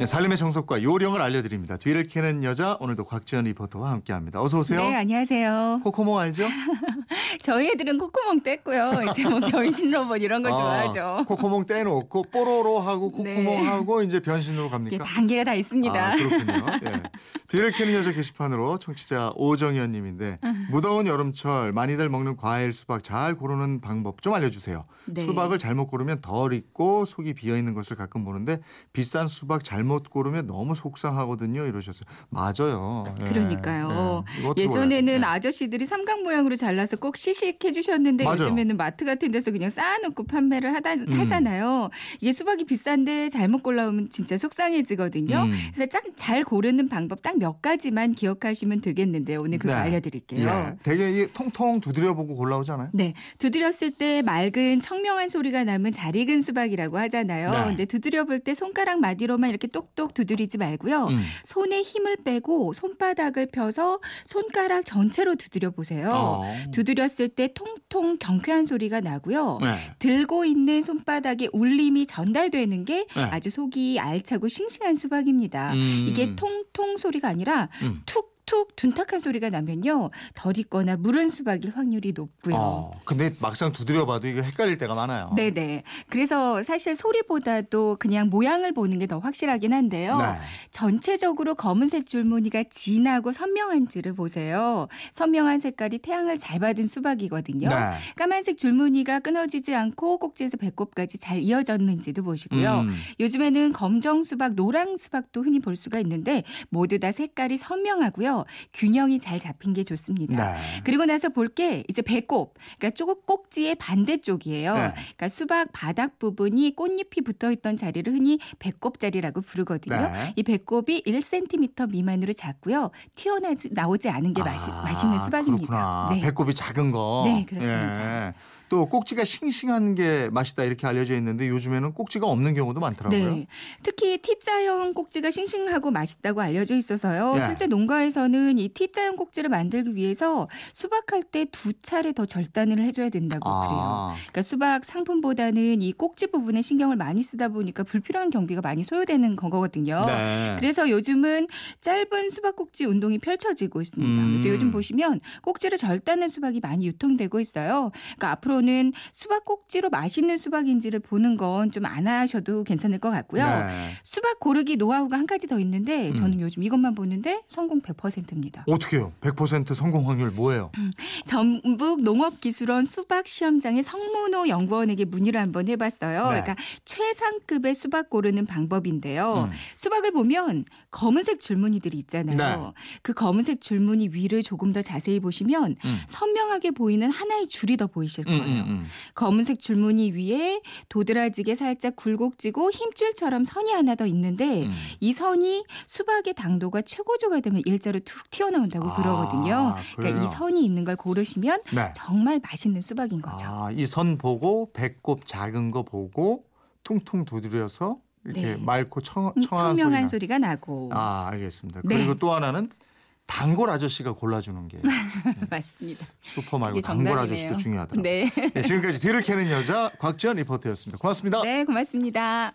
네, 삶의 정석과 요령을 알려드립니다. 뒤를 캐는 여자 오늘도 곽지연 리포터와 함께합니다. 어서 오세요. 네, 안녕하세요. 코코몽 알죠? 저희 애들은 콧구멍 뗐고요. 이제 뭐 변신 로봇 이런 거 아, 좋아하죠. 코코몽 떼놓고 뽀로로 하고 네. 코코몽 하고 이제 변신으로 갑니까? 단계가 다 있습니다. 아, 그렇군요. 예. 뒤를 캐는 여자 게시판으로 청취자 오정현 님인데 무더운 여름철 많이들 먹는 과일 수박 잘 고르는 방법 좀 알려주세요. 네. 수박을 잘못 고르면 덜 익고 속이 비어 있는 것을 가끔 보는데 비싼 수박 잘못 고르면 너무 속상하거든요. 이러셨어요. 맞아요. 예. 그러니까요. 예. 골라요? 예. 아저씨들이 삼각 모양으로 잘라서 꼭 시식해 주셨는데 맞아요. 요즘에는 마트 같은 데서 그냥 쌓아놓고 판매를 하다, 음. 하잖아요. 이게 수박이 비싼데 잘못 골라오면 진짜 속상해지거든요. 음. 그래서 딱 잘 고르는 방법 딱 몇 가지만 기억하시면 되겠는데요. 오늘 그거 네. 알려드릴게요. 예. 되게 이 통통 두드려보고 골라오잖아요. 네, 두드렸을 때 맑은 청명한 소리가 나면 잘 익은 수박이라고 하잖아요. 네. 근데 두드려 볼 때 손가락 마디로만 이렇게 똑똑 두드리지 말고요. 음. 손에 힘을 빼고 손바닥을 펴서 손가락 전체로 두드려 보세요. 어. 두드렸을 때 통통 경쾌한 소리가 나고요. 네. 들고 있는 손바닥에 울림이 전달되는 게 네. 아주 속이 알차고 싱싱한 수박입니다. 음. 이게 통통 소리가 아니라 음. 툭 툭 둔탁한 소리가 나면요. 덜 익거나 무른 수박일 확률이 높고요. 어, 근데 막상 두드려봐도 이거 헷갈릴 때가 많아요. 네네. 그래서 사실 소리보다도 그냥 모양을 보는 게 더 확실하긴 한데요. 네. 전체적으로 검은색 줄무늬가 진하고 선명한지를 보세요. 선명한 색깔이 태양을 잘 받은 수박이거든요. 네. 까만색 줄무늬가 끊어지지 않고 꼭지에서 배꼽까지 잘 이어졌는지도 보시고요. 음. 요즘에는 검정 수박, 노랑 수박도 흔히 볼 수가 있는데 모두 다 색깔이 선명하고요. 균형이 잘 잡힌 게 좋습니다. 네. 그리고 나서 볼 게 이제 배꼽, 그러니까 쪼국 꼭지의 반대쪽이에요. 네. 그러니까 수박 바닥 부분이 꽃잎이 붙어 있던 자리를 흔히 배꼽 자리라고 부르거든요. 네. 이 배꼽이 1cm 미만으로 작고요. 튀어나지 나오지 않은 게 아, 맛있는 수박입니다. 그렇구나. 네. 배꼽이 작은 거. 네, 그렇습니다. 예. 또 꼭지가 싱싱한 게 맛있다 이렇게 알려져 있는데 요즘에는 꼭지가 없는 경우도 많더라고요. 네. 특히 T자형 꼭지가 싱싱하고 맛있다고 알려져 있어서요. 네. 실제 농가에서는 이 T자형 꼭지를 만들기 위해서 수박할 때 두 차례 더 절단을 해줘야 된다고 그래요. 아, 그러니까 수박 상품보다는 이 꼭지 부분에 신경을 많이 쓰다 보니까 불필요한 경비가 많이 소요되는 거거든요. 네. 그래서 요즘은 짧은 수박 꼭지 운동이 펼쳐지고 있습니다. 음. 그래서 요즘 보시면 꼭지를 절단한 수박이 많이 유통되고 있어요. 그러니까 앞으로 는 수박 꼭지로 맛있는 수박인지를 보는 건 좀 안 하셔도 괜찮을 것 같고요. 네. 수박 고르기 노하우가 한 가지 더 있는데 음. 저는 요즘 이것만 보는데 성공 100%입니다. 어떻게요? 100% 성공 확률 뭐예요? 전북 농업기술원 수박 시험장의 성문호 연구원에게 문의를 한번 해봤어요. 네. 그러니까 최상급의 수박 고르는 방법인데요. 음. 수박을 보면 검은색 줄무늬들이 있잖아요. 네. 그 검은색 줄무늬 위를 조금 더 자세히 보시면 음. 선명하게 보이는 하나의 줄이 더 보이실 음, 거예요. 음, 음. 검은색 줄무늬 위에 도드라지게 살짝 굴곡지고 힘줄처럼 선이 하나 더 있는데 음. 이 선이 수박의 당도가 최고조가 되면 일자로 툭 튀어나온다고 아, 그러거든요. 그러니까? 이 선이 있는 걸 고르시면 네. 정말 맛있는 수박인 거죠. 아, 이 선 보고 배꼽 작은 거 보고 퉁퉁 두드려서 이렇게 네. 맑고 청, 음, 청한 청명한 소리가. 소리가 나고 아, 알겠습니다. 네. 그리고 또 하나는 단골 아저씨가 골라주는 게 맞습니다. 슈퍼 말고 단골. 아저씨도 중요하더라고요. 네. 네, 지금까지 뒤를 캐는 여자 곽지연 리포터였습니다. 고맙습니다. 네, 고맙습니다.